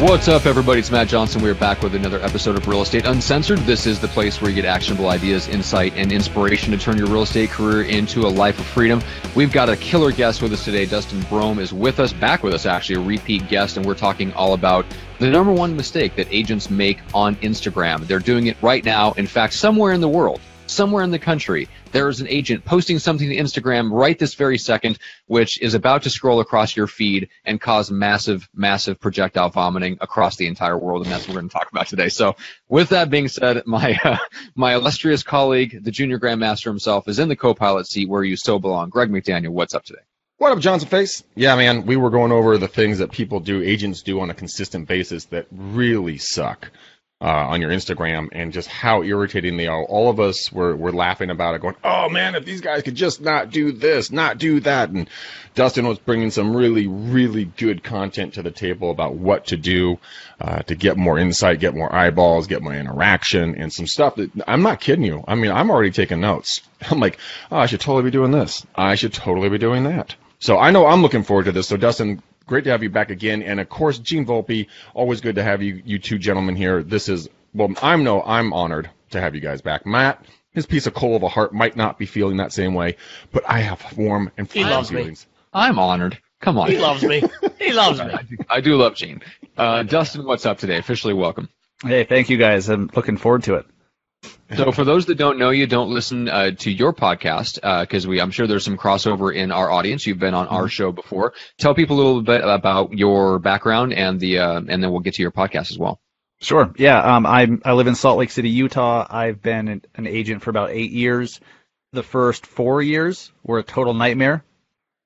What's up, everybody? It's Matt Johnson. We're back with another episode of Real Estate Uncensored. This is the place where you get actionable ideas, insight, and inspiration to turn your real estate career into a life of freedom. We've got a killer guest with us today. Dustin Brohm is with us, back with us, actually, a repeat guest, and we're talking all about the number one mistake that agents make on Instagram. They're doing it right now, in fact, somewhere in the world somewhere in the country, there is an agent posting something to Instagram right this very second, which is about to scroll across your feed and cause massive, massive projectile vomiting across the entire world. And that's what we're going to talk about today. So with that being said, my, uh, my illustrious colleague, the junior grandmaster himself is in the co-pilot seat where you so belong. Greg McDaniel, what's up today? What up, Johnson Face? Yeah, man, we were going over the things that people do, agents do on a consistent basis that really suck uh, on your Instagram and just how irritating they are. All of us were, were laughing about it, going, oh man, if these guys could just not do this, not do that. And Dustin was bringing some really, really good content to the table about what to do uh, to get more insight, get more eyeballs, get more interaction, and some stuff that I'm not kidding you. I mean, I'm already taking notes. I'm like, oh, I should totally be doing this. I should totally be doing that. So I know I'm looking forward to this. So Dustin, great to have you back again. And of course, Gene Volpe, always good to have you, you two gentlemen here. This is, well, I'm no, I'm honored to have you guys back. Matt, his piece of coal of a heart might not be feeling that same way, but I have warm and he loves feelings. Me. I'm honored. Come on. He loves me. He loves me. I, do, I do love Gene. Uh, Dustin, what's up today? Officially welcome. Hey, thank you guys. I'm looking forward to it. So for those that don't know you, don't listen uh, to your podcast because uh, we, I'm sure there's some crossover in our audience. You've been on our mm-hmm. show before. Tell people a little bit about your background and the, uh, and then we'll get to your podcast as well. Sure. Yeah. Um, I I live in Salt Lake City, Utah. I've been an, an agent for about eight years. The first four years were a total nightmare.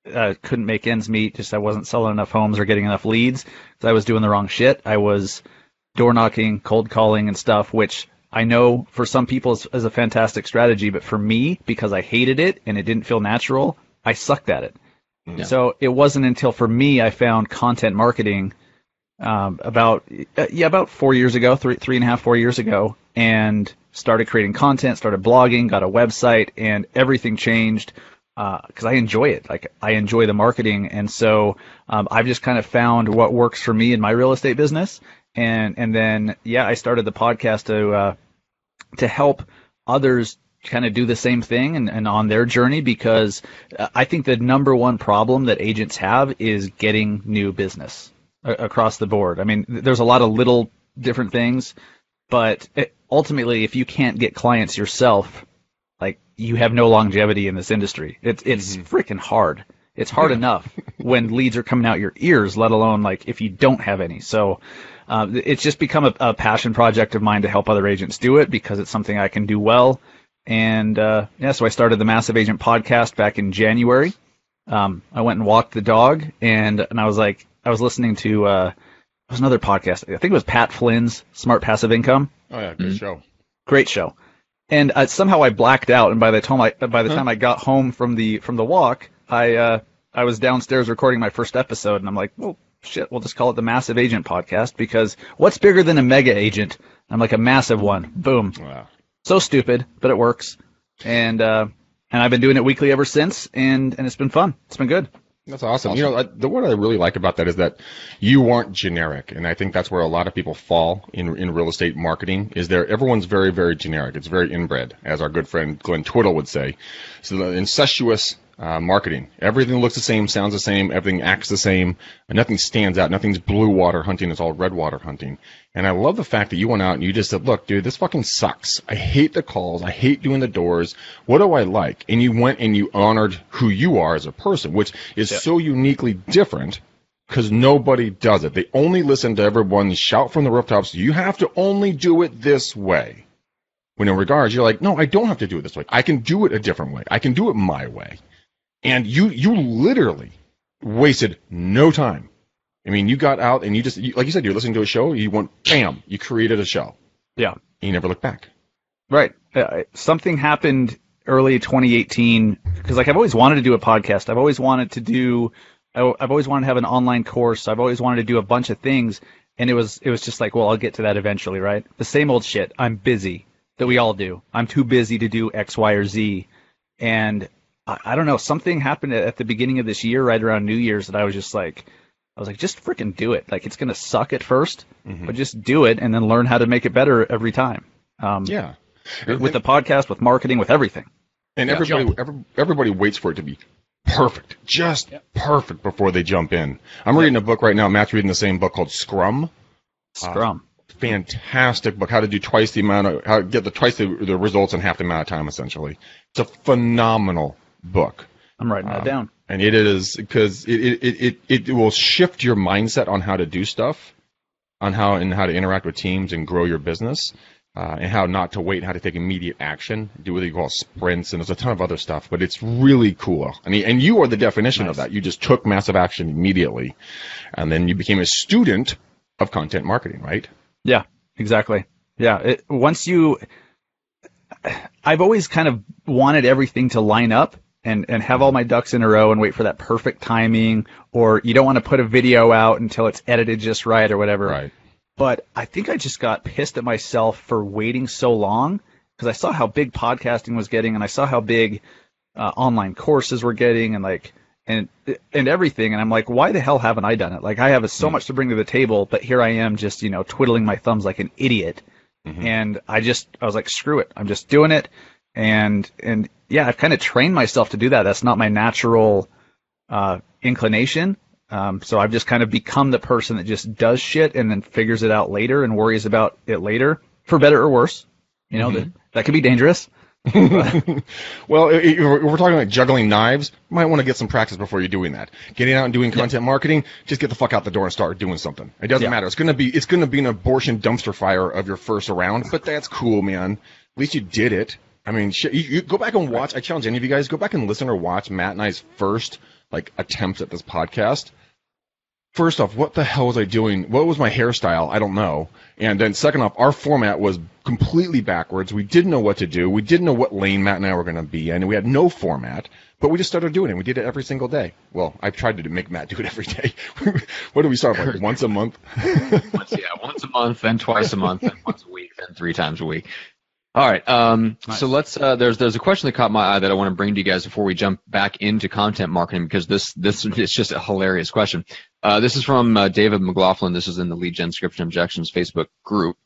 Uh, couldn't make ends meet. Just I wasn't selling enough homes or getting enough leads. I was doing the wrong shit. I was door knocking, cold calling, and stuff, which I know for some people is, a fantastic strategy, but for me, because I hated it and it didn't feel natural, I sucked at it. Yeah. So it wasn't until for me I found content marketing um, about uh, yeah about four years ago, three three and a half four years ago, and started creating content, started blogging, got a website, and everything changed because uh, I enjoy it. Like I enjoy the marketing, and so um, I've just kind of found what works for me in my real estate business, and and then yeah, I started the podcast to uh, to help others kind of do the same thing and, and, on their journey because I think the number one problem that agents have is getting new business across the board. I mean, there's a lot of little different things, but it, ultimately, if you can't get clients yourself, like you have no longevity in this industry. It's it's mm-hmm. freaking hard. It's hard enough when leads are coming out your ears, let alone like if you don't have any. So uh, it's just become a, a, passion project of mine to help other agents do it because it's something I can do well. And uh, yeah, so I started the Massive Agent podcast back in January. Um, I went and walked the dog, and and I was like, I was listening to uh, it was another podcast. I think it was Pat Flynn's Smart Passive Income. Oh yeah, good mm-hmm. show. Great show. And uh, somehow I blacked out, and by the time I by the huh? time I got home from the from the walk, I uh, I was downstairs recording my first episode, and I'm like, well, shit, we'll just call it the Massive Agent Podcast because what's bigger than a mega agent? I'm like a massive one. Boom. Wow. So stupid, but it works. And uh, and I've been doing it weekly ever since, and and it's been fun. It's been good. That's awesome. awesome. You know, the what I really like about that is that you aren't generic, and I think that's where a lot of people fall in in real estate marketing. Is there everyone's very very generic. It's very inbred, as our good friend Glenn Twiddle would say. So the incestuous uh, marketing. Everything looks the same, sounds the same, everything acts the same, nothing stands out. Nothing's blue water hunting, it's all red water hunting. And I love the fact that you went out and you just said, look, dude, this fucking sucks. I hate the calls. I hate doing the doors. What do I like? And you went and you honored who you are as a person, which is yeah. so uniquely different because nobody does it. They only listen to everyone shout from the rooftops, you have to only do it this way. When in regards, you're like, no, I don't have to do it this way. I can do it a different way. I can do it my way. And you, you literally wasted no time. I mean, you got out and you just, you, like you said, you're listening to a show, you went, bam, you created a show. Yeah. And you never looked back. Right. Uh, something happened early 2018 because like I've always wanted to do a podcast. I've always wanted to do, I've always wanted to have an online course. I've always wanted to do a bunch of things. And it was, it was just like, well, I'll get to that eventually, right? The same old shit. I'm busy that we all do. I'm too busy to do X, Y, or Z. And I, I don't know, something happened at the beginning of this year, right around New Year's, that I was just like, I was like, just freaking do it. Like it's gonna suck at 1st but just do it and then learn how to make it better every time. Um, Yeah. with the podcast, with marketing, with everything. And everybody, every, everybody waits for it to be perfect, just perfect before they jump in. I'm reading a book right now. Matt's reading the same book called Scrum. Scrum. Fantastic book. How to do twice the amount of, how to get the twice the, the results in half the amount of time, essentially. It's a phenomenal book. I'm writing that Um, down. And it is because it, it, it, it, it will shift your mindset on how to do stuff, on how and how to interact with teams and grow your business, uh, and how not to wait, and how to take immediate action, do what you call sprints, and there's a ton of other stuff. But it's really cool. I mean, and you are the definition of that. You just took massive action immediately, and then you became a student of content marketing, right? Yeah, exactly. Yeah. It, once you, I've always kind of wanted everything to line up and, and have all my ducks in a row and wait for that perfect timing, or you don't want to put a video out until it's edited just right or whatever. Right. But I think I just got pissed at myself for waiting so long because I saw how big podcasting was getting and I saw how big uh, online courses were getting and like and and everything and I'm like why the hell haven't I done it? Like I have so much to bring to the table but here I am just you know twiddling my thumbs like an idiot. And I just I was like screw it. I'm just doing it. And and yeah I've kind of trained myself to do that that's not my natural uh, inclination um, so I've just kind of become the person that just does shit and then figures it out later and worries about it later for better or worse you know that that could be dangerous Well, if we're talking about juggling knives, you might want to get some practice before you're doing that. Getting out and doing content marketing, just get the fuck out the door and start doing something. It doesn't Yeah. matter. It's gonna be it's gonna be an abortion dumpster fire of your first round, but that's cool, man. At least you did it. I mean, shit, you, you go back and watch. I challenge any of you guys go back and listen or watch Matt and I's first like attempts at this podcast. First off, what the hell was I doing? What was my hairstyle? I don't know. And then second off, our format was completely backwards. We didn't know what to do. We didn't know what lane Matt and I were going to be in. We had no format, but we just started doing it. We did it every single day. Well, I tried to make Matt do it every day. what do we start like once a month? once, yeah, once a month, then twice a month, then once a week, then three times a week. All right. Um, So let's. Uh, there's there's a question that caught my eye that I want to bring to you guys before we jump back into content marketing because this this is just a hilarious question. Uh, this is from uh, David McLaughlin. This is in the Lead Gen Description Objections Facebook group.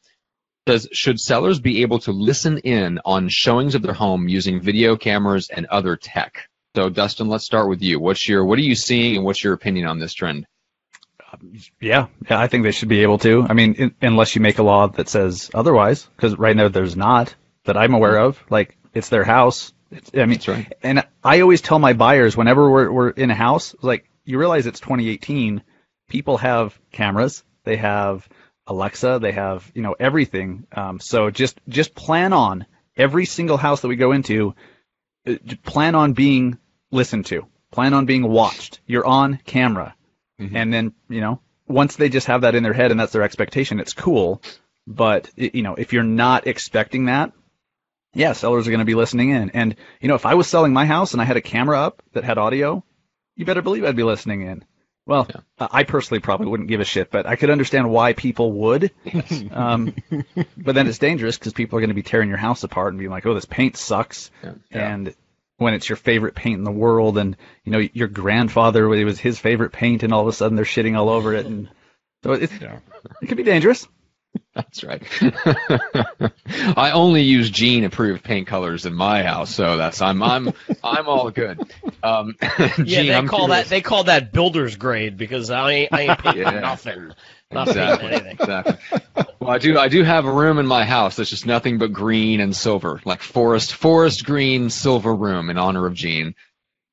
Says should sellers be able to listen in on showings of their home using video cameras and other tech? So Dustin, let's start with you. What's your what are you seeing and what's your opinion on this trend? Yeah, yeah, I think they should be able to. I mean, in, unless you make a law that says otherwise, because right now there's not that I'm aware of. Like, it's their house. It's, I mean, That's right. and I always tell my buyers whenever we're, we're in a house, like, you realize it's 2018. People have cameras. They have Alexa. They have, you know, everything. Um, so just, just plan on every single house that we go into, uh, plan on being listened to. Plan on being watched. You're on camera. And then, you know, once they just have that in their head and that's their expectation, it's cool. But, you know, if you're not expecting that, yeah, sellers are going to be listening in. And, you know, if I was selling my house and I had a camera up that had audio, you better believe I'd be listening in. Well, I I personally probably wouldn't give a shit, but I could understand why people would. Um, but then it's dangerous because people are going to be tearing your house apart and being like, "Oh, this paint sucks," Yeah. and when it's your favorite paint in the world, and you know your grandfather it was his favorite paint, and all of a sudden they're shitting all over it, and so it's, Yeah. it could be dangerous. That's right. I only use Gene approved paint colors in my house, so that's I'm I'm I'm all good. Um, Yeah, Gene, they I'm call that they call that builder's grade because I I ain't painting Yeah. nothing, not Exactly. anything. Exactly. Well, I do. I do have a room in my house that's just nothing but green and silver, like forest, forest green, silver room in honor of Gene.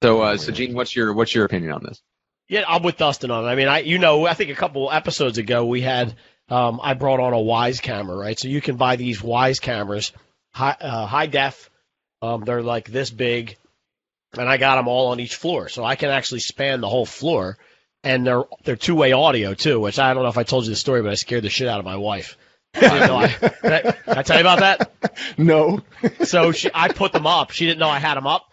So, uh, so Gene, what's your what's your opinion on this? Yeah, I'm with Dustin on it. I mean, I you know I think a couple episodes ago we had um, I brought on a Wyze camera, right? So you can buy these Wyze cameras, high uh, high def. Um, they're like this big, and I got them all on each floor, so I can actually span the whole floor. And they're they're two way audio too, which I don't know if I told you the story, but I scared the shit out of my wife. Didn't know I, did I, did I tell you about that? No. So she, I put them up. She didn't know I had them up,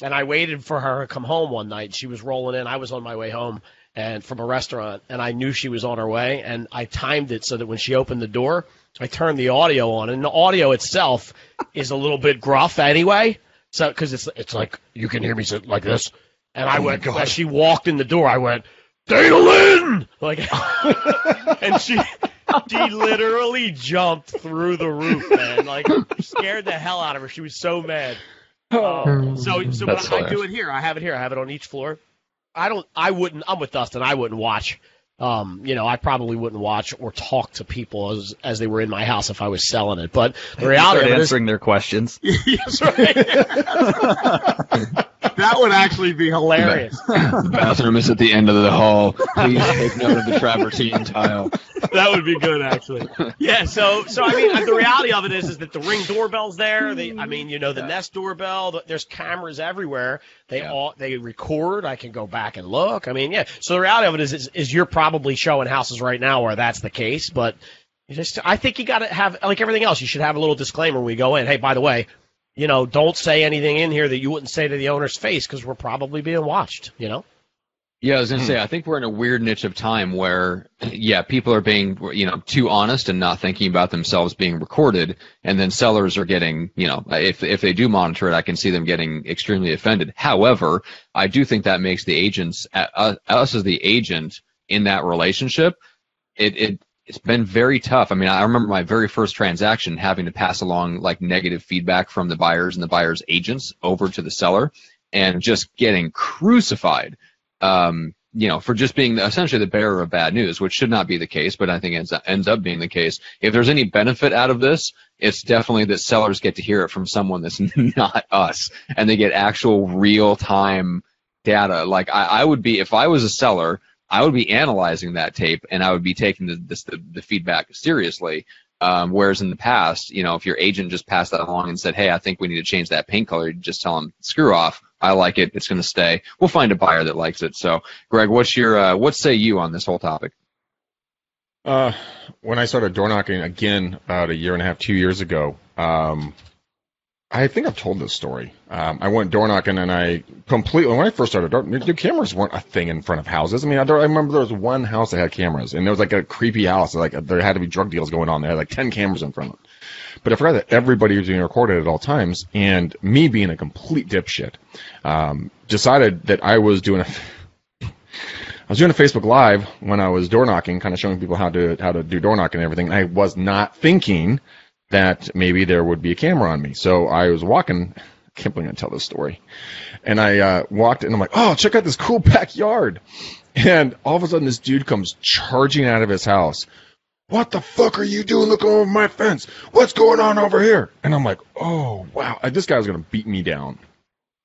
and I waited for her to come home one night. She was rolling in. I was on my way home and from a restaurant, and I knew she was on her way, and I timed it so that when she opened the door, I turned the audio on, and the audio itself is a little bit gruff anyway. So because it's it's like you can hear me sit like this, and I oh went as she walked in the door, I went. Dana Lynn! Like, and she, she literally jumped through the roof, man. Like, scared the hell out of her. She was so mad. Um, so, so That's but I do it here. I have it here. I have it on each floor. I don't. I wouldn't. I'm with Dustin. I wouldn't watch. Um, you know, I probably wouldn't watch or talk to people as as they were in my house if I was selling it. But the reality Start of it is, answering their questions. Yes, right. that would actually be hilarious. The bathroom is at the end of the hall. Please take note of the travertine tile. That would be good, actually. Yeah. So, so I mean, the reality of it is, is that the ring doorbell's there. The, I mean, you know, the Nest doorbell. the- There's cameras everywhere. They Yeah. all they record. I can go back and look. I mean, yeah. So the reality of it is, is, is you're probably showing houses right now where that's the case, but. You just, I think you got to have, like everything else, you should have a little disclaimer when we go in. Hey, by the way, you know, don't say anything in here that you wouldn't say to the owner's face because we're probably being watched. You know. Yeah, I was gonna say, I think we're in a weird niche of time where, yeah, people are being, you know, too honest and not thinking about themselves being recorded, and then sellers are getting, you know, if if they do monitor it, I can see them getting extremely offended. However, I do think that makes the agents, uh, us as the agent in that relationship, it it it's been very tough. I mean, I remember my very first transaction having to pass along like negative feedback from the buyers and the buyers' agents over to the seller, and just getting crucified um, you know, for just being essentially the bearer of bad news, which should not be the case, but I think ends ends up being the case. If there's any benefit out of this, it's definitely that sellers get to hear it from someone that's not us, and they get actual real time data. Like I, I would be if I was a seller, I would be analyzing that tape and I would be taking the the, the feedback seriously. Um, whereas in the past, you know, if your agent just passed that along and said, "Hey, I think we need to change that paint color," you just tell them, "Screw off. I like it. It's going to stay. We'll find a buyer that likes it." So, Greg, what's your uh, what say you on this whole topic? Uh, when I started door knocking again about a year and a half, two years ago, um, I think I've told this story. Um, I went door knocking and I completely, when I first started, the cameras weren't a thing in front of houses. I mean, I, I remember there was one house that had cameras and there was like a creepy house. Like there had to be drug deals going on. There had like 10 cameras in front of it. But I forgot that everybody was being recorded at all times. And me being a complete dipshit, um, decided that I was doing a, I was doing a Facebook Live when I was door knocking, kind of showing people how to how to do door knocking and everything. I was not thinking that maybe there would be a camera on me. So I was walking. I can't believe I tell this story. And I uh, walked and I'm like, oh, check out this cool backyard. And all of a sudden, this dude comes charging out of his house. What the fuck are you doing looking over my fence? What's going on over here? And I'm like, oh, wow. This guy's going to beat me down.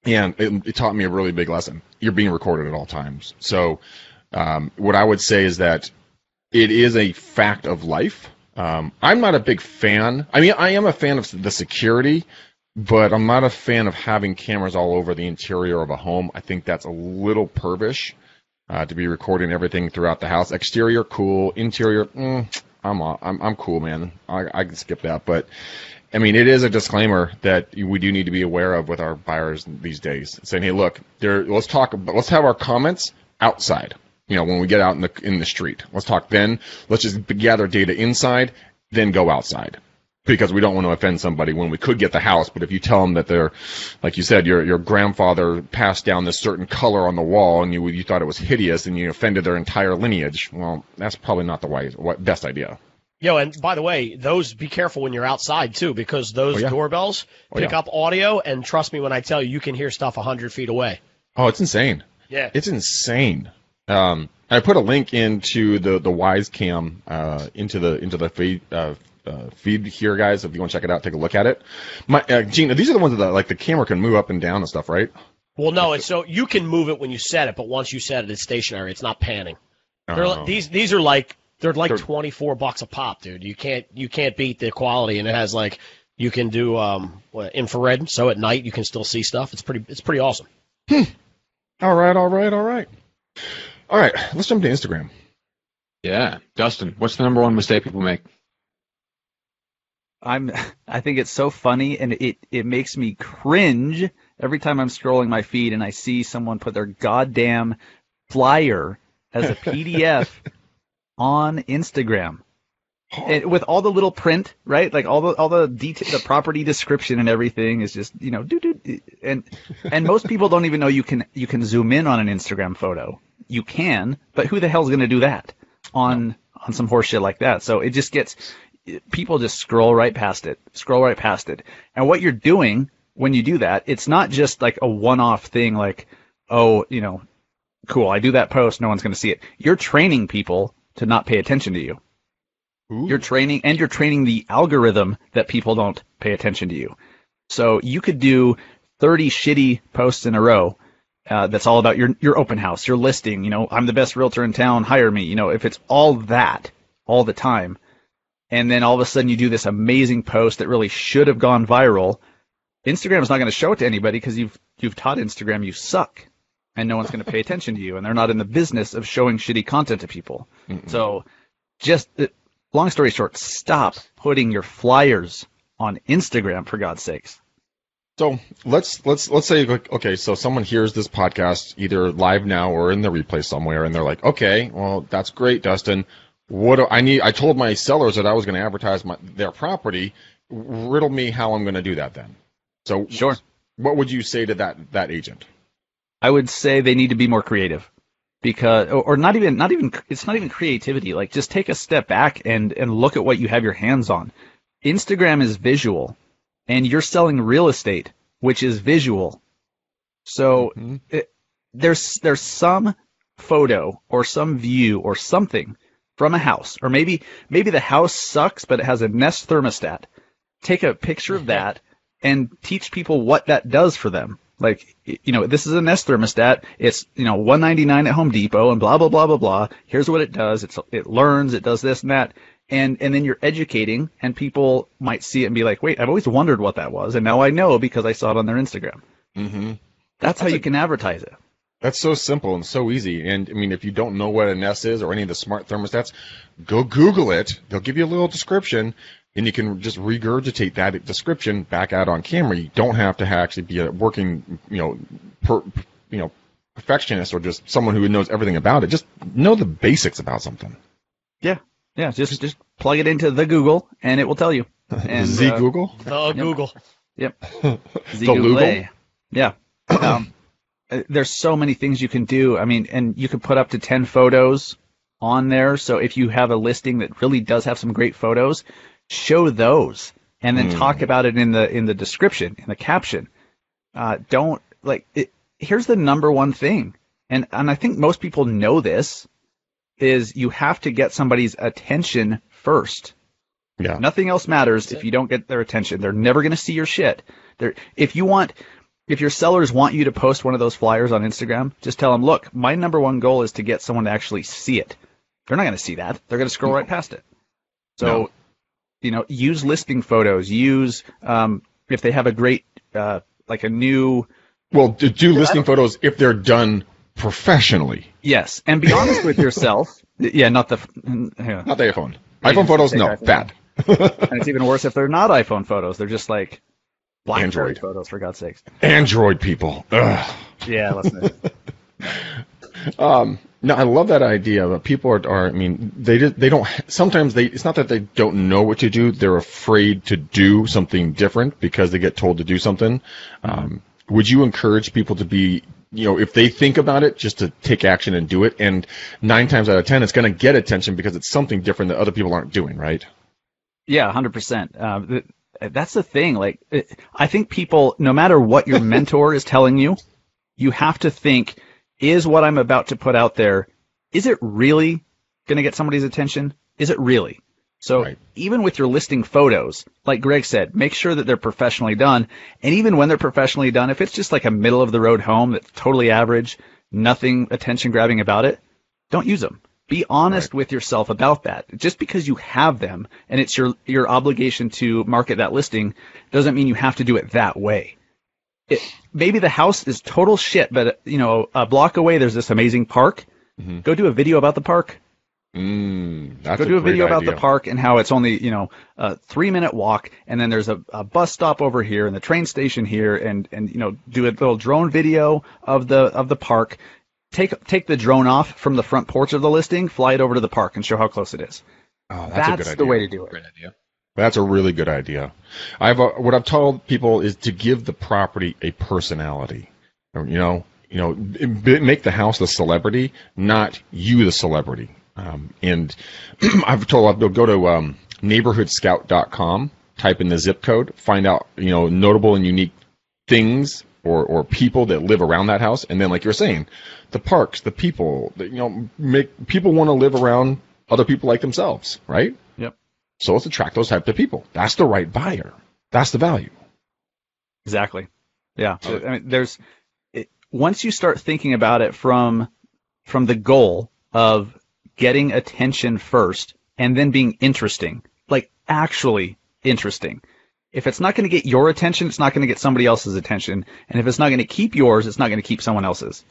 And it, it taught me a really big lesson. You're being recorded at all times. So, um, what I would say is that it is a fact of life. Um, I'm not a big fan. I mean, I am a fan of the security, but I'm not a fan of having cameras all over the interior of a home. I think that's a little pervish uh, to be recording everything throughout the house. Exterior, cool. Interior, mm, I'm, I'm I'm cool, man. I, I can skip that, but I mean, it is a disclaimer that we do need to be aware of with our buyers these days, saying, "Hey, look, there. Let's talk. Let's have our comments outside. You know, when we get out in the in the street, let's talk. Then let's just gather data inside, then go outside." Because we don't want to offend somebody when we could get the house, but if you tell them that they're, like you said, your your grandfather passed down this certain color on the wall and you you thought it was hideous and you offended their entire lineage, well, that's probably not the wise, what, best idea. Yo, and by the way, those be careful when you're outside too, because those Oh, yeah. doorbells Oh, pick yeah. up audio, and trust me when I tell you, you can hear stuff hundred feet away. Oh, it's insane. Yeah. It's insane. Um, I put a link into the the Wyze Cam uh, into the into the feed uh, uh, feed here, guys. If you want to check it out, take a look at it. My uh, Gene, these are the ones that like the camera can move up and down and stuff, right? Well, no, it's so you can move it when you set it, but once you set it, it's stationary. It's not panning. They're, Oh. These these are like they're like twenty four bucks a pop, dude. You can't you can't beat the quality, and it has like you can do um what, infrared, so at night you can still see stuff. It's pretty it's pretty awesome. All right, all right, all right, all right. Let's jump to Instagram. Yeah, Dustin, what's the number one mistake people make? I'm I think it's so funny and it it makes me cringe every time I'm scrolling my feed and I see someone put their goddamn flyer as a PDF on Instagram. And with all the little print, right? Like all the all the detail, the property description and everything is just you know, and and most people don't even know you can you can zoom in on an Instagram photo. you can, but who the hell's going to do that on on some horseshit like that? So it just gets people just scroll right past it, scroll right past it. And what you're doing when you do that, it's not just like a one-off thing like, oh, you know, cool, I do that post, no one's going to see it. You're training people to not pay attention to you. Ooh. You're training, and you're training the algorithm that people don't pay attention to you. So you could do 30 shitty posts in a row. Uh, that's all about your your open house, your listing. You know, I'm the best realtor in town. Hire me. You know, if it's all that all the time, and then all of a sudden you do this amazing post that really should have gone viral, Instagram is not going to show it to anybody because you've you've taught Instagram you suck, and no one's going to pay attention to you, and they're not in the business of showing shitty content to people. Mm-mm. So, just uh, long story short, stop putting your flyers on Instagram for God's sakes. So let's let's let's say like, okay, so someone hears this podcast either live now or in the replay somewhere, and they're like, okay, well that's great, Dustin. What do I need? I told my sellers that I was going to advertise my, their property. Riddle me how I'm going to do that then. So Sure. what would you say to that that agent? I would say they need to be more creative because or, or not even not even it's not even creativity. Like just take a step back and and look at what you have your hands on. Instagram is visual and you're selling real estate which is visual. So Mhm. it, there's there's some photo or some view or something from a house or maybe maybe the house sucks but it has a Nest thermostat. Take a picture of that and teach people what that does for them like, you know, this is a Nest thermostat. It's, you know, 199 at Home Depot and blah, blah, blah, blah, blah. Here's what it does. It's, it learns, it does this and that. And, and then you're educating and people might see it and be like, wait, I've always wondered what that was. And now I know because I saw it on their Instagram. Mm-hmm. That's how That's you can advertise it. That's so simple and so easy. And I mean, if you don't know what a Nest is or any of the smart thermostats, go Google it. They'll give you a little description, and you can just regurgitate that description back out on camera. You don't have to actually be a working, you know, per, you know, perfectionist or just someone who knows everything about it. Just know the basics about something. Yeah, yeah. just, just plug it into the Google and it will tell you. And, Z uh, Google. Oh, Google. Yep. The Lugal? Yeah. Um, uh, there's so many things you can do. I mean, and you can put up to 10 photos on there. So if you have a listing that really does have some great photos, show those and then Mm. talk about it in the in the description, in the caption. Uh, don't like it, here's the number one thing. And and I think most people know this is you have to get somebody's attention first. Yeah. Nothing else matters That's if you don't get their attention. They're never going to see your shit. They're, if you want, if your sellers want you to post one of those flyers on Instagram, just tell them, look, my number one goal is to get someone to actually see it. They're not going to see that. They're going to scroll right past it. So, No. You know, use listing photos. Use um, if they have a great, uh, like a new, Well, do, do listing photos if they're done professionally, yes, and be honest with yourself. Yeah, not the. Yeah. not the iPhone. Yeah, iPhone photos, no, iPhone. bad. And it's even worse if they're not iPhone photos. They're just like BlackBerry Android. photos, for God's sakes. Android people. Ugh. Yeah, let's. Um, no, I love that idea. But people are, are I mean, they just, they don't. Sometimes they. It's not that they don't know what to do. They're afraid to do something different because they get told to do something. Um, would you encourage people to be, you know, if they think about it, just to take action and do it? And nine times out of ten, it's going to get attention because it's something different that other people aren't doing, right? Yeah, hundred percent. Uh, th- That's the thing. Like, it, I think people, no matter what your mentor is telling you, you have to think: Is what I'm about to put out there, is it really going to get somebody's attention? Is it really? So Right. even with your listing photos, like Greg said, make sure that they're professionally done. And even when they're professionally done, if it's just like a middle of the road home that's totally average, nothing attention grabbing about it, don't use them. Be honest with yourself about that. Just because you have them and it's your your obligation to market that listing doesn't mean you have to do it that way. It, maybe the house is total shit, but you know a block away there's this amazing park. Mhm. Go do a video about the park. Mm, that's Go do a great video about the park and how it's only you know a three minute walk, and then there's a, a bus stop over here and the train station here, and and you know do a little drone video of the of the park. Take take the drone off from the front porch of the listing, fly it over to the park, and show how close it is. Oh, that's, That's, a good idea. the way to do it. Great idea. That's a really good idea. I've uh, what I've told people is to give the property a personality. You know, You know, make the house the celebrity, not you the celebrity. Um, and I've told I'll go to um, neighborhoodscout.com, type in the zip code, find out you know notable and unique things or or people that live around that house, and then like you're saying, the parks, the people, you know, make people want to live around other people like themselves, right? Yep. So let's attract those type of people. That's the right buyer. That's the value. Exactly. Yeah. I mean, there's it, once you start thinking about it from from the goal of getting attention first and then being interesting, like actually interesting. If it's not going to get your attention, it's not going to get somebody else's attention, and if it's not going to keep yours, it's not going to keep someone else's.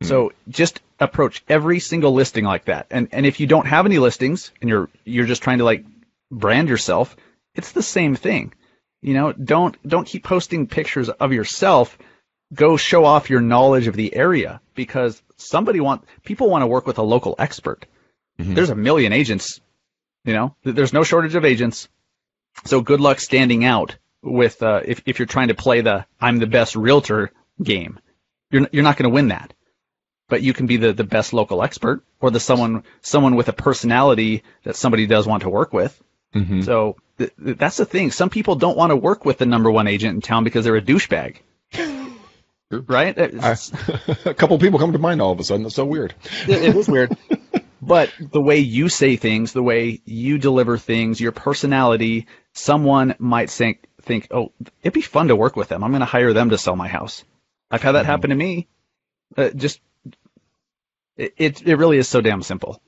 Hmm. So just approach every single listing like that. And and if you don't have any listings and you're you're just trying to like brand yourself, it's the same thing. You know, don't don't keep posting pictures of yourself. Go show off your knowledge of the area because somebody want people want to work with a local expert. There's a million agents, you know. There's no shortage of agents. So good luck standing out with uh, if if you're trying to play the I'm the best realtor game. You're you're not going to win that but you can be the, the best local expert or the someone someone with a personality that somebody does want to work with. Mm-hmm. So th- th- that's the thing. Some people don't want to work with the number one agent in town because they're a douchebag. right? It's- a couple people come to mind all of a sudden. That's so weird. it, it is weird. But the way you say things, the way you deliver things, your personality, someone might think, think, oh, it'd be fun to work with them. I'm going to hire them to sell my house. I've had that happen to me. Uh, just, it, it, it really is so damn simple.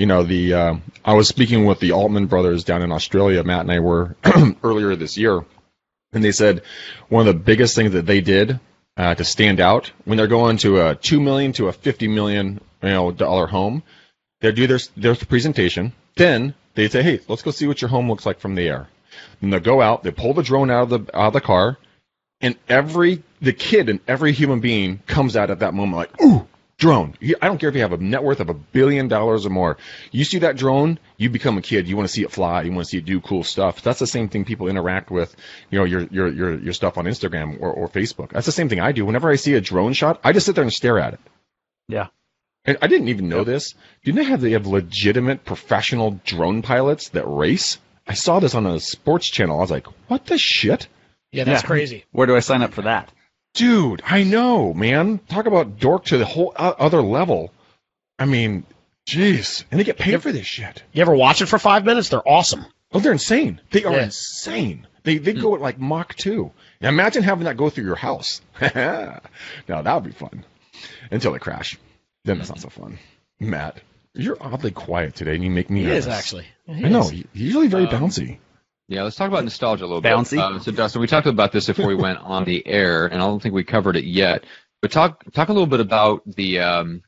You know, the uh, I was speaking with the Altman brothers down in Australia. Matt and I were earlier this year, and they said one of the biggest things that they did uh, to stand out when they're going to a two million to a fifty million you know dollar home, they do their their presentation. Then they say, "Hey, let's go see what your home looks like from the air." And they go out, they pull the drone out of the out of the car, and every the kid and every human being comes out at that moment like, "Ooh, drone!" I don't care if you have a net worth of a billion dollars or more. You see that drone, you become a kid. You want to see it fly. You want to see it do cool stuff. That's the same thing people interact with, you know, your your your your stuff on Instagram or, or Facebook. That's the same thing I do. Whenever I see a drone shot, I just sit there and stare at it. Yeah. And I didn't even know this. Do you know how they have legitimate professional drone pilots that race? I saw this on a sports channel. I was like, what the shit? Yeah, that's Yeah. crazy. Where do I sign up for that? Dude, I know, man. Talk about dork to the whole o- other level. I mean, jeez. And they get paid for this shit. You ever watch it for five minutes? They're awesome. Oh, they're insane. They are Yeah. insane. They they go at like Mach 2. Now imagine having that go through your house. now that would be fun. Until they crash. Then it's not so fun. Matt, you're oddly quiet today and you make me He nervous. is actually. He I know. is. You're usually very Um, bouncy. Yeah, let's talk about nostalgia a little Bouncy? bit. Uh, so, Dustin, we talked about this before we went on the air, and I don't think we covered it yet. But talk talk a little bit about the um,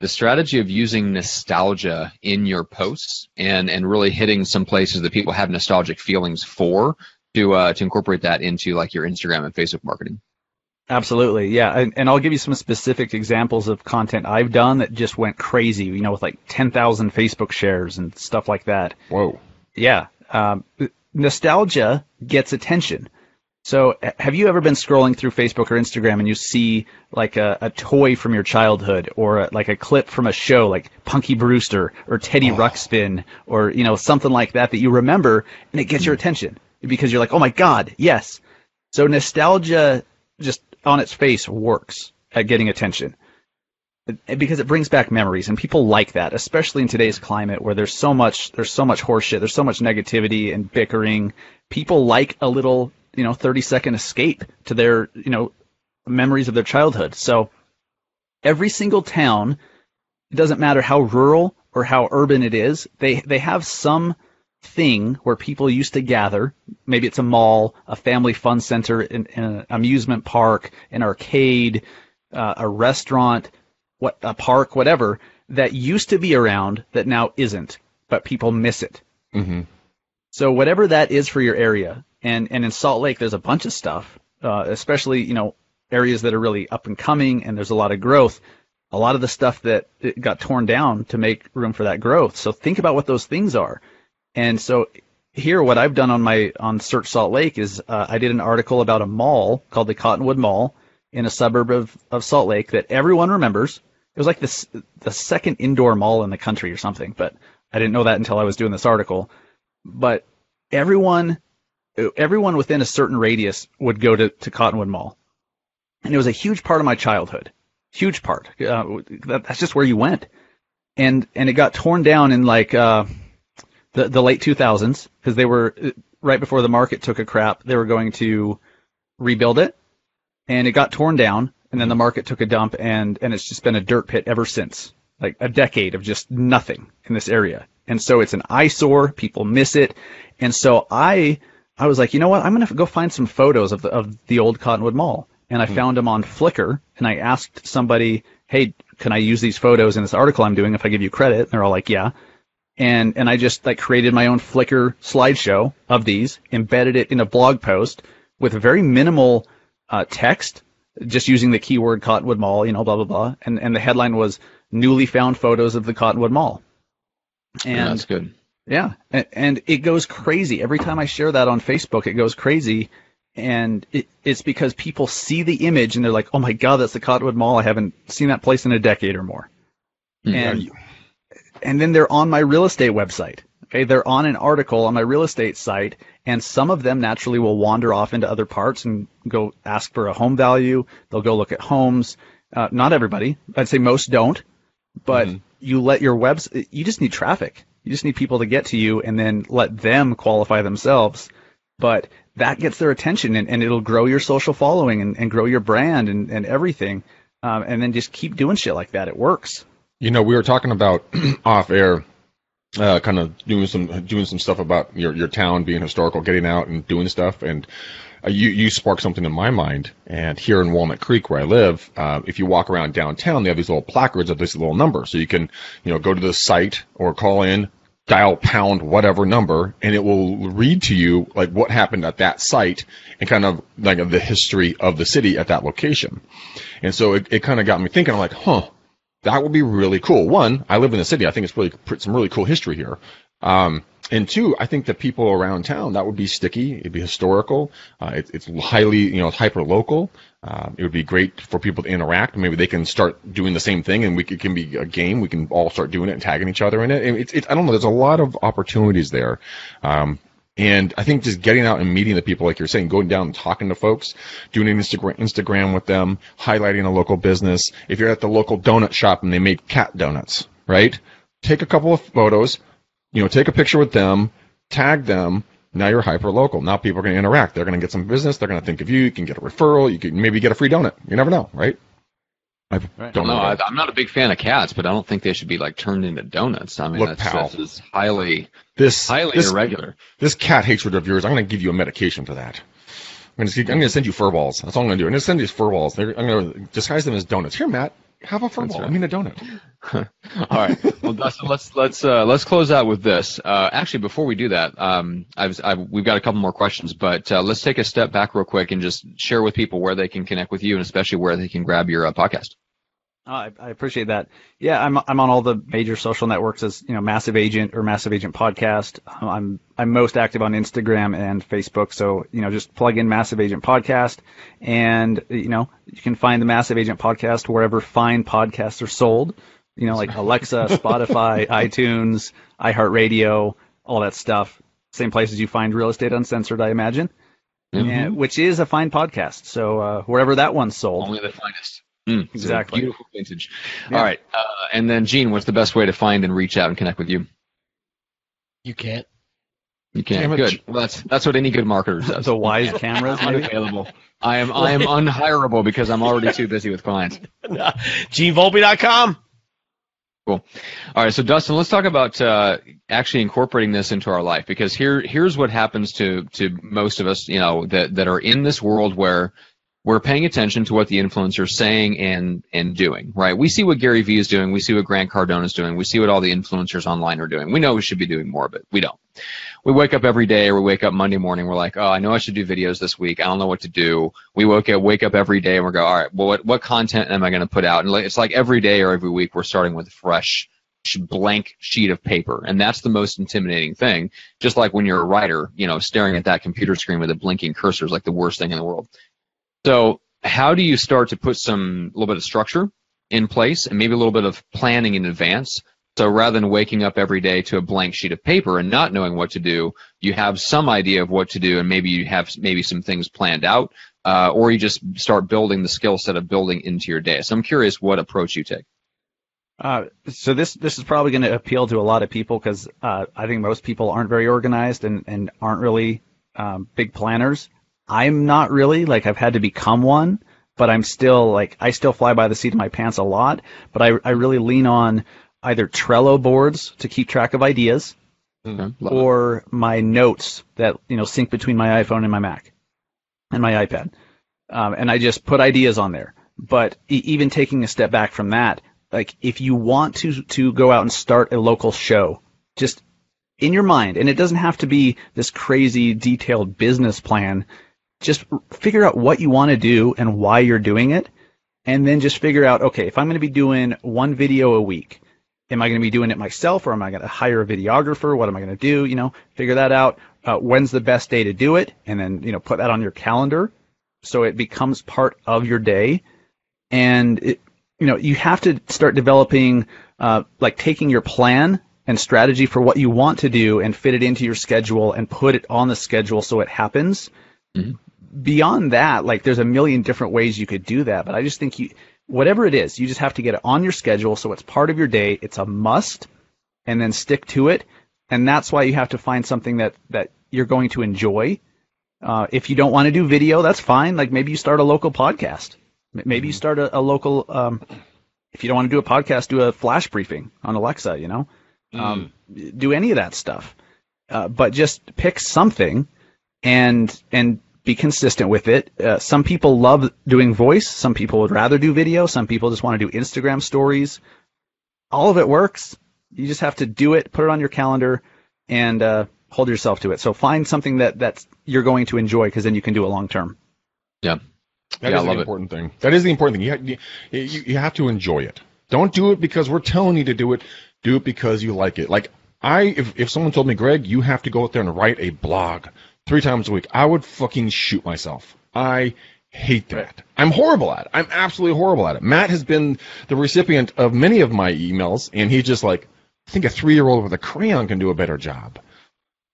the strategy of using nostalgia in your posts and and really hitting some places that people have nostalgic feelings for to uh, to incorporate that into like your Instagram and Facebook marketing. Absolutely, yeah, and, and I'll give you some specific examples of content I've done that just went crazy. You know, with like ten thousand Facebook shares and stuff like that. Whoa. Yeah, um, nostalgia gets attention. So, have you ever been scrolling through Facebook or Instagram and you see like a, a toy from your childhood or a, like a clip from a show like Punky Brewster or Teddy oh. Ruxpin or you know something like that that you remember and it gets your hmm. attention because you're like, oh my god, yes. So nostalgia just on its face works at getting attention because it brings back memories and people like that, especially in today's climate where there's so much there's so much horseshit, there's so much negativity and bickering. People like a little, you know, 30 second escape to their, you know, memories of their childhood. So every single town, it doesn't matter how rural or how urban it is, they they have some thing where people used to gather. Maybe it's a mall, a family fun center, an, an amusement park, an arcade, uh, a restaurant, what a park, whatever that used to be around that now isn't, but people miss it. hmm So whatever that is for your area, and and in Salt Lake, there's a bunch of stuff, uh, especially you know areas that are really up and coming, and there's a lot of growth. A lot of the stuff that got torn down to make room for that growth. So think about what those things are. And so here, what I've done on my on Search Salt Lake is uh, I did an article about a mall called the Cottonwood Mall, in a suburb of, of Salt Lake that everyone remembers. It was like this the second indoor mall in the country or something, but I didn't know that until I was doing this article. But everyone everyone within a certain radius would go to, to Cottonwood Mall. And it was a huge part of my childhood. Huge part. Uh, that, that's just where you went. And and it got torn down in like uh, the the late 2000s because they were right before the market took a crap. They were going to rebuild it, and it got torn down. And then the market took a dump, and and it's just been a dirt pit ever since. Like a decade of just nothing in this area. And so it's an eyesore. People miss it. And so I I was like, you know what? I'm gonna go find some photos of the of the old Cottonwood Mall, and I mm found them on Flickr. And I asked somebody, hey, can I use these photos in this article I'm doing if I give you credit? And they're all like, yeah. And and I just like created my own Flickr slideshow of these, embedded it in a blog post with very minimal uh, text, just using the keyword Cottonwood Mall, you know, blah blah blah. And and the headline was newly found photos of the Cottonwood Mall. And yeah, that's good. Yeah, and, and it goes crazy every time I share that on Facebook. It goes crazy, and it, it's because people see the image and they're like, "Oh my God, that's the Cottonwood Mall! I haven't seen that place in a decade or more." Mm-hmm. And and then they're on my real estate website. Okay, they're on an article on my real estate site, and some of them naturally will wander off into other parts and go ask for a home value. They'll go look at homes. Uh, not everybody. I'd say most don't, but mm-hmm. you let your webs. You just need traffic. You just need people to get to you and then let them qualify themselves. But that gets their attention and, and it'll grow your social following and, and grow your brand and, and everything. Um, and then just keep doing shit like that. It works. You know, we were talking about off air, uh, kind of doing some doing some stuff about your your town being historical, getting out and doing stuff. And uh, you you sparked something in my mind. And here in Walnut Creek, where I live, uh, if you walk around downtown, they have these little placards of this little number, so you can you know go to the site or call in, dial pound whatever number, and it will read to you like what happened at that site and kind of like the history of the city at that location. And so it, it kind of got me thinking. I'm like, huh. That would be really cool. One, I live in the city. I think it's really some really cool history here. Um, and two, I think that people around town that would be sticky. It'd be historical. Uh, it, it's highly, you know, hyper local. Uh, it would be great for people to interact. Maybe they can start doing the same thing, and we it can be a game. We can all start doing it and tagging each other in it. I don't know. There's a lot of opportunities there. Um, and I think just getting out and meeting the people, like you're saying, going down and talking to folks, doing an Instagram, Instagram with them, highlighting a local business. If you're at the local donut shop and they make cat donuts, right? Take a couple of photos, you know, take a picture with them, tag them. Now you're hyper local. Now people are going to interact. They're going to get some business. They're going to think of you. You can get a referral. You can maybe get a free donut. You never know, right? I right. don't know. I, am not a big fan of cats, but I don't think they should be like turned into donuts. I mean, Look, that's, pal, that's highly, this highly this, irregular. This cat hatred of yours, I'm going to give you a medication for that. I'm going to send you fur balls. That's all I'm going to do. I'm going to send you fur balls. I'm going to disguise them as donuts. Here, Matt, have a fur ball. Right. I mean a donut. All right. Well, Dustin, let's let's uh, let's close out with this. Uh, actually, before we do that, um, I've, I've, we've got a couple more questions, but uh, let's take a step back real quick and just share with people where they can connect with you, and especially where they can grab your uh, podcast. Oh, I, I, appreciate that. Yeah, I'm I'm on all the major social networks as you know, Massive Agent or Massive Agent Podcast. I'm I'm most active on Instagram and Facebook. So you know, just plug in Massive Agent Podcast, and you know, you can find the Massive Agent Podcast wherever fine podcasts are sold. You know, like Alexa, Spotify, iTunes, iHeartRadio, all that stuff. Same places you find Real Estate Uncensored, I imagine. Mm-hmm. And, which is a fine podcast. So uh, wherever that one's sold, only the finest. Mm, exactly. Beautiful vintage. Yeah. All right. Uh, and then, Gene, what's the best way to find and reach out and connect with you? You can't. You can't. Good. Well, that's that's what any good marketer does. the Wyze cameras unavailable. I am I am unhireable because I'm already too busy with clients. GeneVolpe.com. Cool. All right, so Dustin, let's talk about uh, actually incorporating this into our life because here here's what happens to to most of us, you know, that that are in this world where we're paying attention to what the influencer is saying and and doing, right? We see what Gary Vee is doing, we see what Grant Cardone is doing, we see what all the influencers online are doing. We know we should be doing more, but we don't. We wake up every day, or we wake up Monday morning, we're like, oh, I know I should do videos this week. I don't know what to do. We wake up, wake up every day, and we go, all right, well, what what content am I going to put out? And it's like every day or every week, we're starting with a fresh blank sheet of paper and that's the most intimidating thing just like when you're a writer you know staring at that computer screen with a blinking cursor is like the worst thing in the world so how do you start to put some little bit of structure in place and maybe a little bit of planning in advance? So rather than waking up every day to a blank sheet of paper and not knowing what to do, you have some idea of what to do, and maybe you have maybe some things planned out, uh, or you just start building the skill set of building into your day. So I'm curious what approach you take. Uh, so this this is probably going to appeal to a lot of people because uh, I think most people aren't very organized and and aren't really um, big planners. I'm not really like I've had to become one, but I'm still like I still fly by the seat of my pants a lot. But I I really lean on either Trello boards to keep track of ideas, Okay. or my notes that you know sync between my iPhone and my Mac and my iPad, um, and I just put ideas on there. But e- even taking a step back from that, like if you want to to go out and start a local show, just in your mind, and it doesn't have to be this crazy detailed business plan. Just figure out what you want to do and why you're doing it, and then just figure out, okay, if I'm going to be doing one video a week, am I going to be doing it myself or am I going to hire a videographer? What am I going to do? You know, figure that out. Uh, when's the best day to do it? And then, you know, put that on your calendar so it becomes part of your day. And, it, you know, you have to start developing, uh, like taking your plan and strategy for what you want to do and fit it into your schedule and put it on the schedule so it happens. Mhm. Beyond that, like there's a million different ways you could do that, but I just think you, whatever it is, you just have to get it on your schedule so it's part of your day. It's a must, and then stick to it. And that's why you have to find something that that you're going to enjoy. Uh, if you don't want to do video, that's fine. Like maybe you start a local podcast. Maybe you start a, a local. Um, if you don't want to do a podcast, do a flash briefing on Alexa. You know, um, do any of that stuff. Uh, but just pick something and and be consistent with it. Uh, some people love doing voice. Some people would rather do video. Some people just want to do Instagram stories. All of it works. You just have to do it, put it on your calendar, and uh, hold yourself to it. So find something that that's you're going to enjoy because then you can do it long term. That Yeah, is the love it. important thing. That is the important thing. You, ha- you, you, you have to enjoy it. Don't do it because we're telling you to do it. Do it because you like it. Like I, if if someone told me, Greg, you have to go out there and write a blog three times a week, I would fucking shoot myself. I hate that. I'm horrible at it. I'm absolutely horrible at it. Matt has been the recipient of many of my emails, and he's just like, I think a three year old with a crayon can do a better job.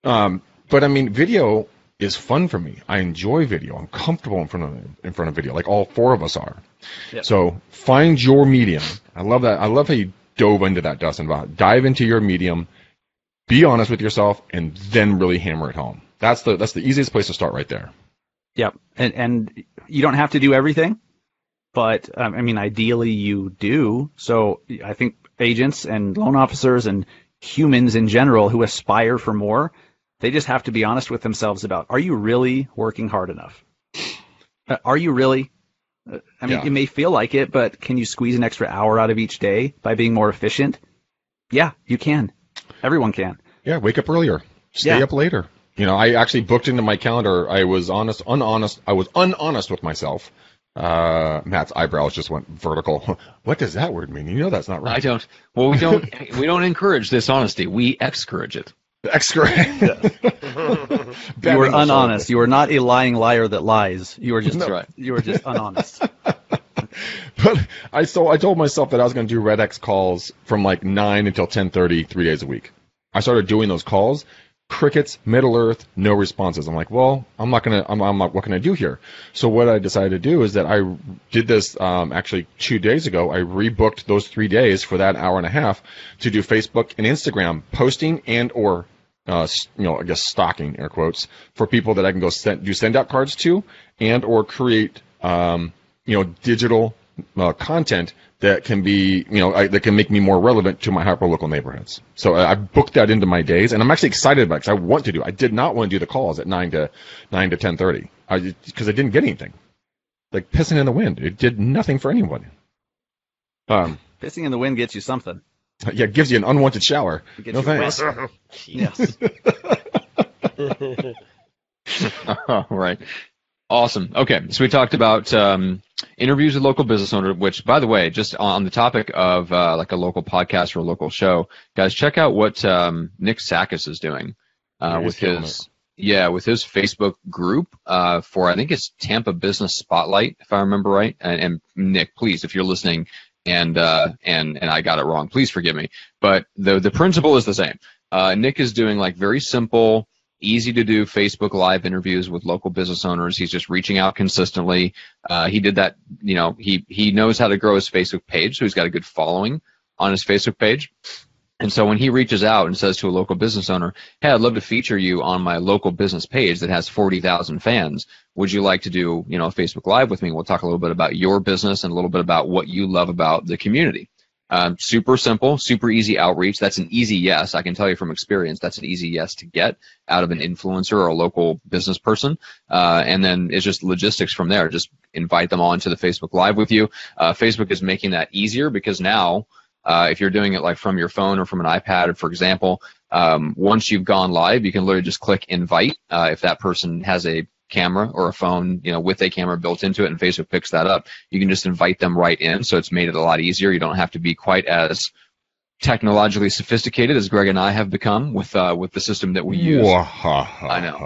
Um, but I mean, video is fun for me. I enjoy video. I'm comfortable in front of in front of video, like all four of us are. Yep. So find your medium. I love that. I love how you dove into that, Dustin. About dive into your medium, be honest with yourself, and then really hammer it home. That's the that's the easiest place to start right there. Yep. And and you don't have to do everything, but um, I mean, ideally you do. So I think agents and loan officers and humans in general who aspire for more, they just have to be honest with themselves about: Are you really working hard enough? Uh, Are you really? Uh, I mean, Yeah. it may feel like it, but can you squeeze an extra hour out of each day by being more efficient? Yeah, you can. Everyone can. Yeah, wake up earlier. Stay Yeah. up later. You know, I actually booked into my calendar. I was honest, unhonest. I was unhonest with myself. Uh, Matt's eyebrows just went vertical. what does that word mean? You know that's not right. I right. don't. Well, we don't. we don't encourage dishonesty. We excourage it. Excellent. You were unhonest. You were not a lying liar that lies. You were just That's right. you were just unhonest. But I so I told myself that I was going to do Red X calls from like nine until ten thirty, three days a week. I started doing those calls. Crickets, Middle Earth, no responses. I'm like, well, I'm not gonna. I'm, I'm not. What can I do here? So what I decided to do is that I did this um, actually two days ago. I rebooked those three days for that hour and a half to do Facebook and Instagram posting and or uh, you know, I guess stalking air quotes for people that I can go send, do send out cards to and or create, um, you know, digital uh, content that can be, you know, I, that can make me more relevant to my hyperlocal neighborhoods. So I, I booked that into my days, and I'm actually excited about it because I want to do. I did not want to do the calls at nine to nine to ten thirty because I didn't get anything. Like pissing in the wind, it did nothing for anyone. Um, Pissing in the wind gets you something. yeah, it gives you an unwanted shower. Gets No you thanks. wet. Yes. All right. Awesome. Okay, so we talked about um, interviews with local business owners. Which, by the way, just on the topic of uh, like a local podcast or a local show, guys, check out what um, Nick Sakis is doing uh, with his Yeah, with his Facebook group uh, for I think it's Tampa Business Spotlight, if I remember right. And, and Nick, please, if you're listening and uh, and and I got it wrong, please forgive me. But the the principle is the same. Uh, Nick is doing like very simple, easy to do Facebook Live interviews with local business owners. He's just reaching out consistently. Uh, he did that, you know, he he knows how to grow his Facebook page, so he's got a good following on his Facebook page. And so when he reaches out and says to a local business owner, "Hey, I'd love to feature you on my local business page that has 40,000 fans. Would you like to do, you know, Facebook Live with me? We'll talk a little bit about your business and a little bit about what you love about the community." Um, super simple, super easy outreach. That's an easy yes. I can tell you from experience, that's an easy yes to get out of an influencer or a local business person. Uh, and then it's just logistics from there. Just invite them on to the Facebook Live with you. Uh, Facebook is making that easier because now, uh, if you're doing it like from your phone or from an iPad, for example, um, once you've gone live, you can literally just click invite. Uh, if that person has a camera or a phone, you know, with a camera built into it and Facebook picks that up, you can just invite them right in. So it's made it a lot easier. You don't have to be quite as technologically sophisticated as Greg and I have become with uh, with the system that we use. I know.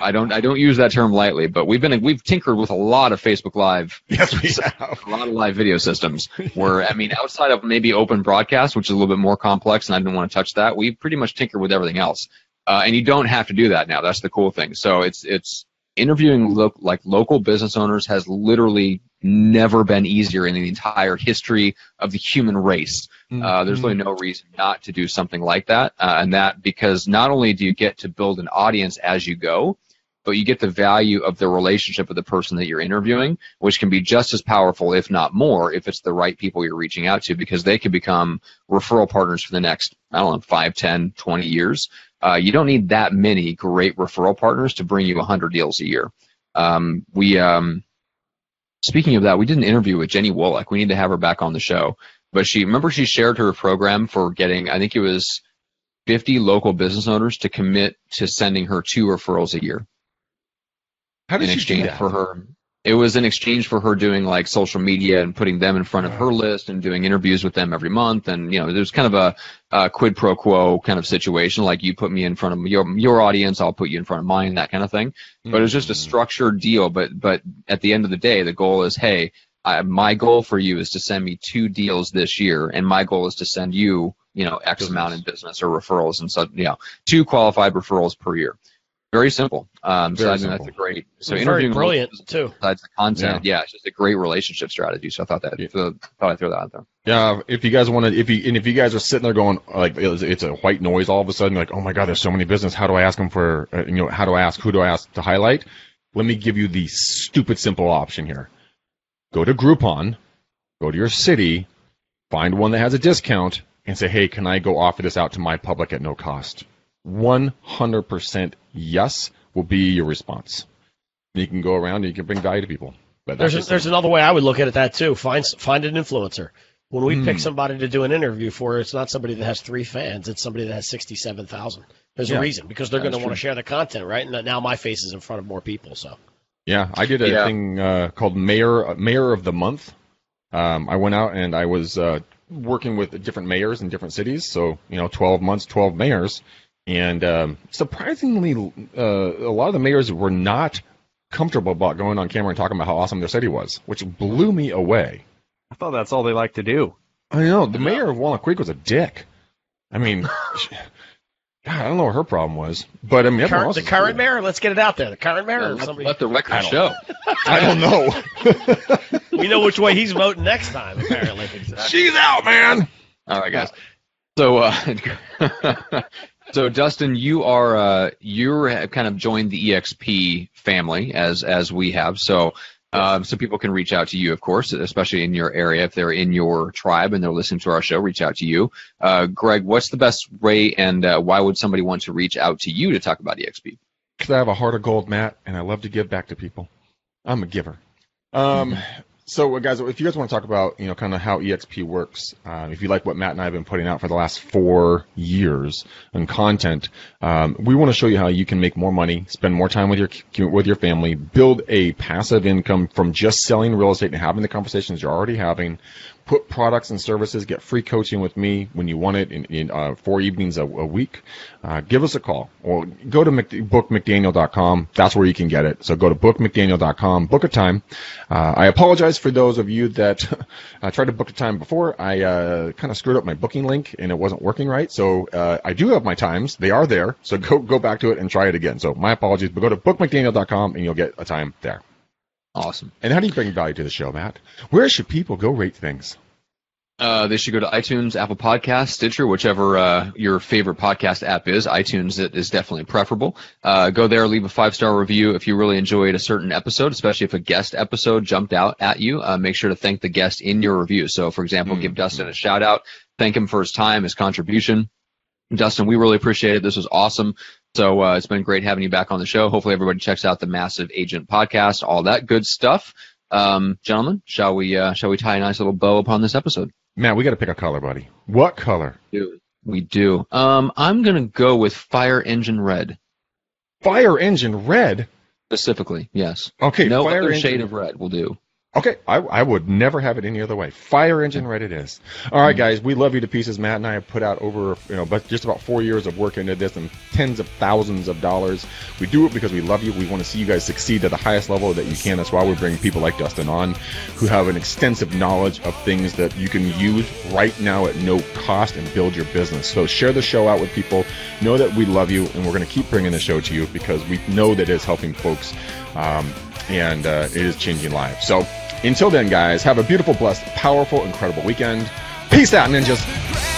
I don't I don't use that term lightly, but we've been we've tinkered with a lot of Facebook Live. Yes, we have. A lot of live video systems. Where I mean, outside of maybe Open Broadcast, which is a little bit more complex, and I didn't want to touch that. We pretty much tinker with everything else. Uh, and you don't have to do that now. That's the cool thing. So it's it's interviewing lo- like local business owners has literally never been easier in the entire history of the human race. Mm-hmm. Uh, there's really no reason not to do something like that, uh, and that because not only do you get to build an audience as you go, but you get the value of the relationship with the person that you're interviewing, which can be just as powerful, if not more, if it's the right people you're reaching out to, because they could become referral partners for the next, I don't know, 5, 10, 20 years. Uh, you don't need that many great referral partners to bring you 100 deals a year. Um, we, um, speaking of that, we did an interview with Jenny Woloch. We need to have her back on the show. But she, remember she shared her program for getting, I think it was 50 local business owners to commit to sending her two referrals a year. How did in she exchange for her it was in exchange for her doing like social media and putting them in front of her list and doing interviews with them every month. And you know there's kind of a, a quid pro quo kind of situation like you put me in front of your your audience I'll put you in front of mine that kind of thing. But it was just a Mm. structured deal. But but at the end of the day the goal is hey I, my goal for you is to send me two deals this year and my goal is to send you you know x Business. amount in business or referrals and so you know two qualified referrals per year very simple um, so Very I think that's a great so Very interviewing brilliant too. besides the content. Yeah. it's just a great relationship strategy. So I thought that Yeah. so, thought I'd throw that out there. Yeah, if you guys want to, if you and if you guys are sitting there going like it's, it's a white noise all of a sudden, like oh my god, there's so many business. How do I ask them for? Uh, you know, how do I ask? Who do I ask to highlight? Let me give you the stupid simple option here. Go to Groupon, go to your city, find one that has a discount, and say, hey, can I go offer this out to my public at no cost? 100% yes will be your response. You can go around and you can bring value to people. But There's just- there's another way I would look at it that too. Find find an influencer. When we pick Hmm. somebody to do an interview for, it's not somebody that has three fans. It's somebody that has sixty-seven thousand. There's Yeah. a reason because they're going to want to share the content, right? And now my face is in front of more people. So Yeah, I did a Yeah. thing uh, called Mayor Mayor of the Month. Um, I went out and I was uh, working with different mayors in different cities. So you know, 12 months, 12 mayors, and um, surprisingly, uh, a lot of the mayors were not comfortable about going on camera and talking about how awesome their city was, which blew me away. I thought that's all they like to do. I know the mayor of Walnut Creek was a dick. I mean, God, I don't know what her problem was, but I mean, everyone current, the current cool. mayor, let's get it out there. The current mayor, or let, somebody, let the record I show. I don't know. we know which way he's voting next time. Apparently, She's out, man. All right, guys. So, uh, so Dustin, you are uh, you're kind of joined the EXP family as as we have. So, um, so people can reach out to you, of course, especially in your area. If they're in your tribe and they're listening to our show, reach out to you. Uh, Greg, what's the best way, and uh, why would somebody want to reach out to you to talk about EXP? because I have a heart of gold, Matt, and I love to give back to people. I'm a giver. Um, so, uh, guys, if you guys want to talk about, you know, kind of how EXP works, uh, if you like what Matt and I have been putting out for the last four years on content, um, we want to show you how you can make more money, spend more time with your with your family, build a passive income from just selling real estate and having the conversations you're already having, put products and services, get free coaching with me when you want it in, in uh, four evenings a, a week, uh, give us a call or go to Mc, bookmcdaniel.com. That's where you can get it. So go to bookmcdaniel.com, book a time. Uh, I apologize for those of you that uh, tried to book a time before. I uh, kind of screwed up my booking link and it wasn't working right. So uh, I do have my times. They are there. So go go back to it and try it again. So my apologies, but go to bookmcdaniel.com and you'll get a time there. Awesome. And how do you bring value to the show, Matt? Where should people go rate things? Uh, they should go to iTunes, Apple Podcast, Stitcher, whichever uh, your favorite podcast app is. iTunes is definitely preferable. Uh, go there, leave a five star review if you really enjoyed a certain episode, especially if a guest episode jumped out at you. Uh, make sure to thank the guest in your review. So, for example, mm-hmm. give Dustin a shout out, thank him for his time, his contribution. Dustin, we really appreciate it. This was awesome. So uh, it's been great having you back on the show. Hopefully, everybody checks out the Massive Agent podcast, all that good stuff. Um, gentlemen, shall we uh, shall we tie a nice little bow upon this episode? Matt, we got to pick a color, buddy. What color? We do. We do. Um, I'm gonna go with Fire Engine Red. Fire Engine Red. Specifically, yes. Okay. No other engine... shade of red will do. Okay, I, I would never have it any other way. Fire engine red it is. All right, guys, we love you to pieces. Matt and I have put out over you know, but just about four years of work into this and tens of thousands of dollars. We do it because we love you. We want to see you guys succeed at the highest level that you can. That's why we bring people like Dustin on, who have an extensive knowledge of things that you can use right now at no cost and build your business. So share the show out with people. Know that we love you, and we're going to keep bringing the show to you because we know that it's helping folks. Um, and uh, it is changing lives. So until then, guys, have a beautiful, blessed, powerful, incredible weekend. Peace out, ninjas.